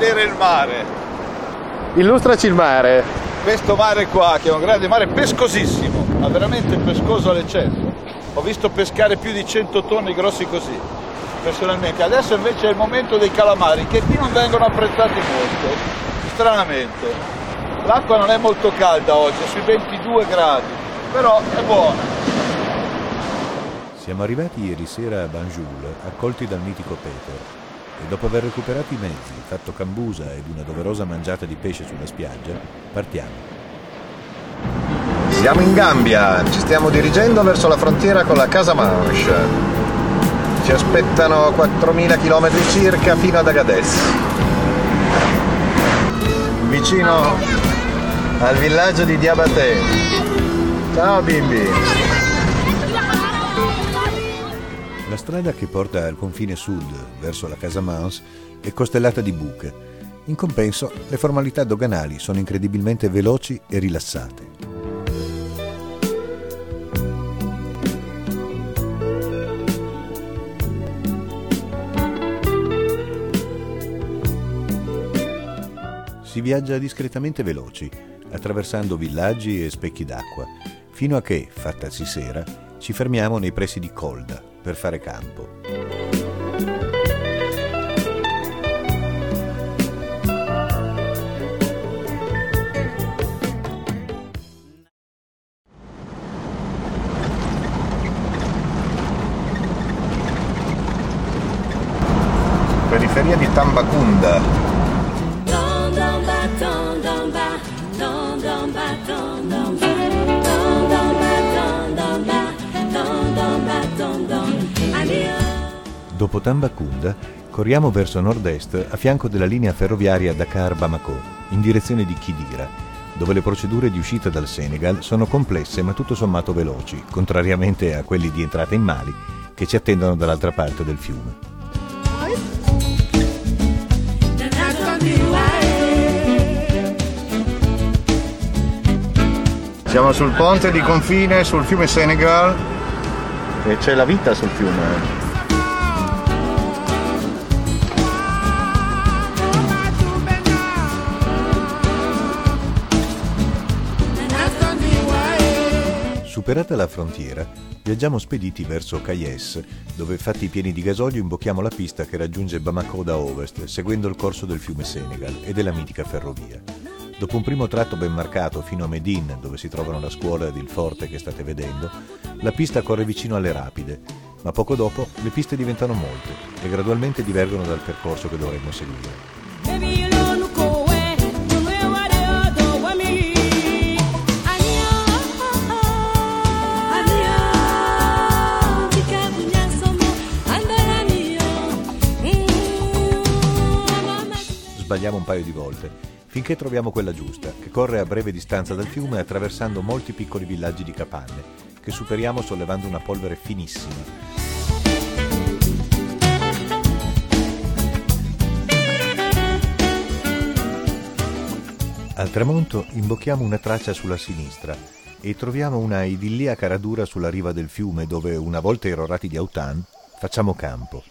vedere il mare. Illustraci il mare. Questo mare qua, che è un grande mare pescosissimo, ma veramente pescoso all'eccesso. Ho visto pescare più di 100 tonni grossi così, personalmente. Adesso invece è il momento dei calamari, che qui non vengono apprezzati molto, stranamente. L'acqua non è molto calda oggi, è sui 22 gradi, però è buona. Siamo arrivati ieri sera a Banjul, accolti dal mitico Peter, e dopo aver recuperato i mezzi, fatto cambusa ed una doverosa mangiata di pesce sulla spiaggia, partiamo. Siamo in Gambia, ci stiamo dirigendo verso la frontiera con la Casamance. Ci aspettano 4.000 km circa fino ad Agadez. Vicino al villaggio di Diabaté. Ciao bimbi! La strada che porta al confine sud, verso la Casamance, è costellata di buche. In compenso, le formalità doganali sono incredibilmente veloci e rilassate. Si viaggia discretamente veloci, attraversando villaggi e specchi d'acqua, fino a che, fattasi sera, ci fermiamo nei pressi di Colda per fare campo. Periferia di Tambacunda. Dopo Tambacunda, corriamo verso nord-est a fianco della linea ferroviaria Dakar-Bamako, in direzione di Kidira, dove le procedure di uscita dal Senegal sono complesse ma tutto sommato veloci, contrariamente a quelli di entrata in Mali che ci attendono dall'altra parte del fiume. Siamo sul ponte di confine sul fiume Senegal e c'è la vita sul fiume. Superata la frontiera, viaggiamo spediti verso Kayes, dove fatti pieni di gasolio imbocchiamo la pista che raggiunge Bamako da ovest, seguendo il corso del fiume Senegal e della mitica ferrovia. Dopo un primo tratto ben marcato fino a Medin, dove si trovano la scuola ed il forte che state vedendo, la pista corre vicino alle rapide, ma poco dopo le piste diventano molte e gradualmente divergono dal percorso che dovremmo seguire. Sbagliamo un paio di volte, finché troviamo quella giusta, che corre a breve distanza dal fiume attraversando molti piccoli villaggi di capanne, che superiamo sollevando una polvere finissima. Al tramonto imbocchiamo una traccia sulla sinistra e troviamo una idilliaca radura sulla riva del fiume dove, una volta irrorati di autan, facciamo campo.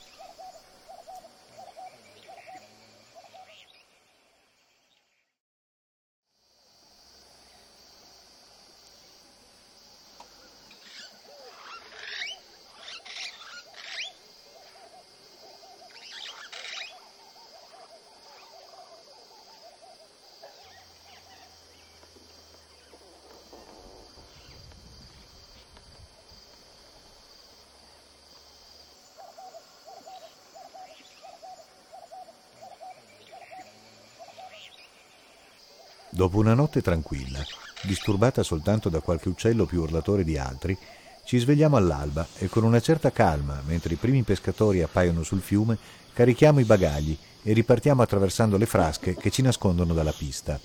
Dopo una notte tranquilla, disturbata soltanto da qualche uccello più urlatore di altri, ci svegliamo all'alba e con una certa calma, mentre i primi pescatori appaiono sul fiume, carichiamo i bagagli e ripartiamo attraversando le frasche che ci nascondono dalla pista.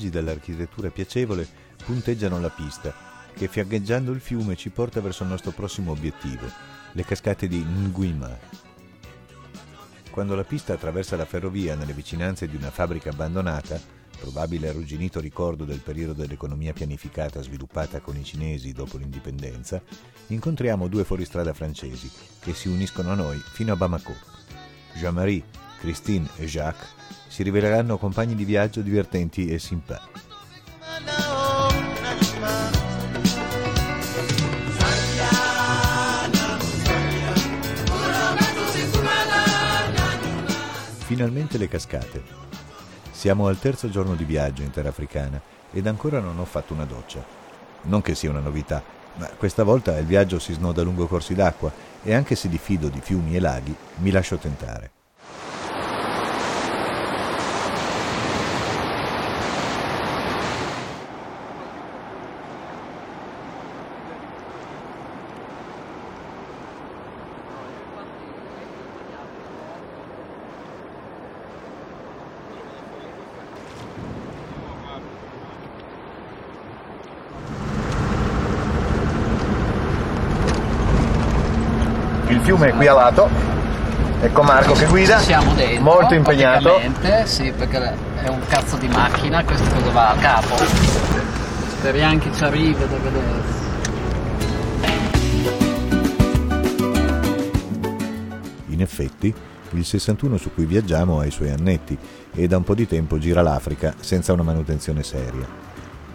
Villaggi dall'architettura piacevole punteggiano la pista, che fiammeggiando il fiume ci porta verso il nostro prossimo obiettivo, le cascate di Nguima. Quando la pista attraversa la ferrovia nelle vicinanze di una fabbrica abbandonata, probabile arrugginito ricordo del periodo dell'economia pianificata sviluppata con i cinesi dopo l'indipendenza, incontriamo due fuoristrada francesi che si uniscono a noi fino a Bamako. Jean-Marie, Christine e Jacques si riveleranno compagni di viaggio divertenti e simpatici. Finalmente le cascate. Siamo al terzo giorno di viaggio in terra africana ed ancora non ho fatto una doccia. Non che sia una novità, ma questa volta il viaggio si snoda lungo corsi d'acqua e anche se diffido di fiumi e laghi, mi lascio tentare. Il fiume è qui a lato, ecco Marco che guida, Siamo dentro. molto impegnato. Sì, perché è un cazzo di macchina, questo cosa va a capo. Speriamo che ci arrivi da vedere. In effetti, il 61 su cui viaggiamo ha i suoi annetti e da un po' di tempo gira l'Africa senza una manutenzione seria.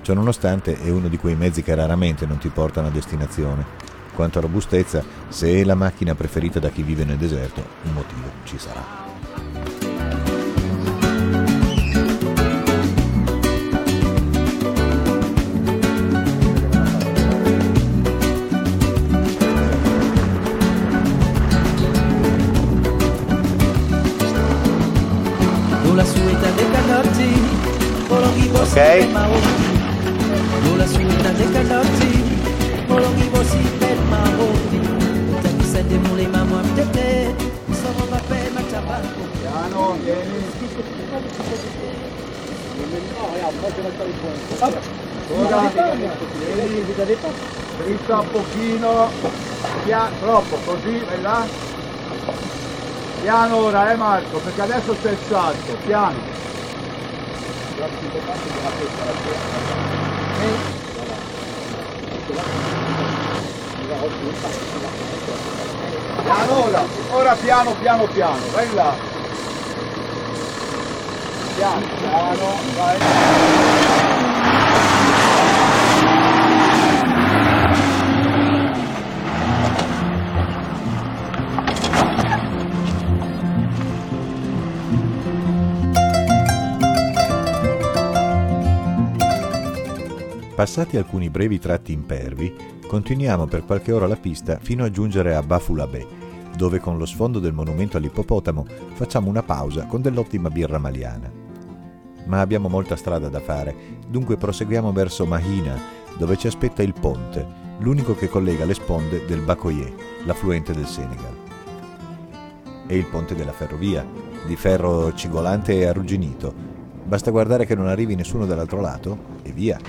Ciononostante è uno di quei mezzi che raramente non ti portano a destinazione. Quanto a robustezza, se è la macchina preferita da chi vive nel deserto, un motivo ci sarà. Ok. Ora, vieni, dritta un pochino, Pia- troppo, così, vai là. Piano ora, eh Marco, perché adesso c'è il salto, piano. Piano ora, ora piano, piano, piano, vai là. Piano, piano. Passati alcuni brevi tratti impervi, continuiamo per qualche ora la pista fino a giungere a Bafulabè, dove con lo sfondo del monumento all'ippopotamo facciamo una pausa con dell'ottima birra maliana. Ma abbiamo molta strada da fare, dunque proseguiamo verso Mahina, dove ci aspetta il ponte, l'unico che collega le sponde del Bakoye, l'affluente del Senegal. È il ponte della ferrovia, di ferro cigolante e arrugginito. Basta guardare che non arrivi nessuno dall'altro lato e via.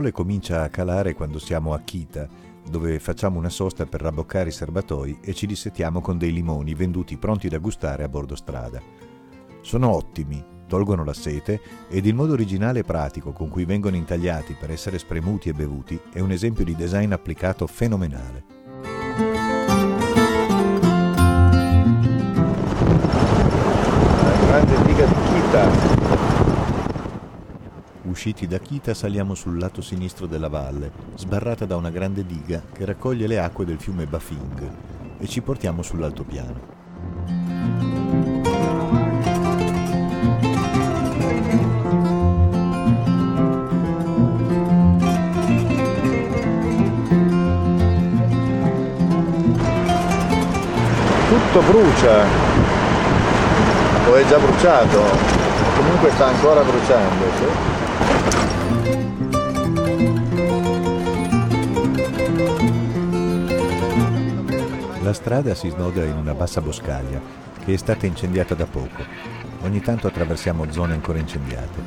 Sole comincia a calare quando siamo a Kita, dove facciamo una sosta per rabboccare i serbatoi e ci dissettiamo con dei limoni venduti pronti da gustare a bordo strada. Sono ottimi, tolgono la sete ed il modo originale e pratico con cui vengono intagliati per essere spremuti e bevuti è un esempio di design applicato fenomenale. La grande diga di Kita. Usciti da Kita saliamo sul lato sinistro della valle, sbarrata da una grande diga che raccoglie le acque del fiume Bafing, e ci portiamo sull'altopiano. Tutto brucia. O è già bruciato? Comunque sta ancora bruciando, sì. La strada si snoda in una bassa boscaglia che è stata incendiata da poco. Ogni tanto attraversiamo zone ancora incendiate.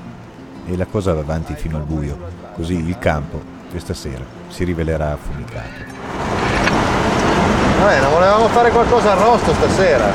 E la cosa va avanti fino al buio, così il campo, questa sera, si rivelerà affumicato. Vabbè, non volevamo fare qualcosa arrosto stasera.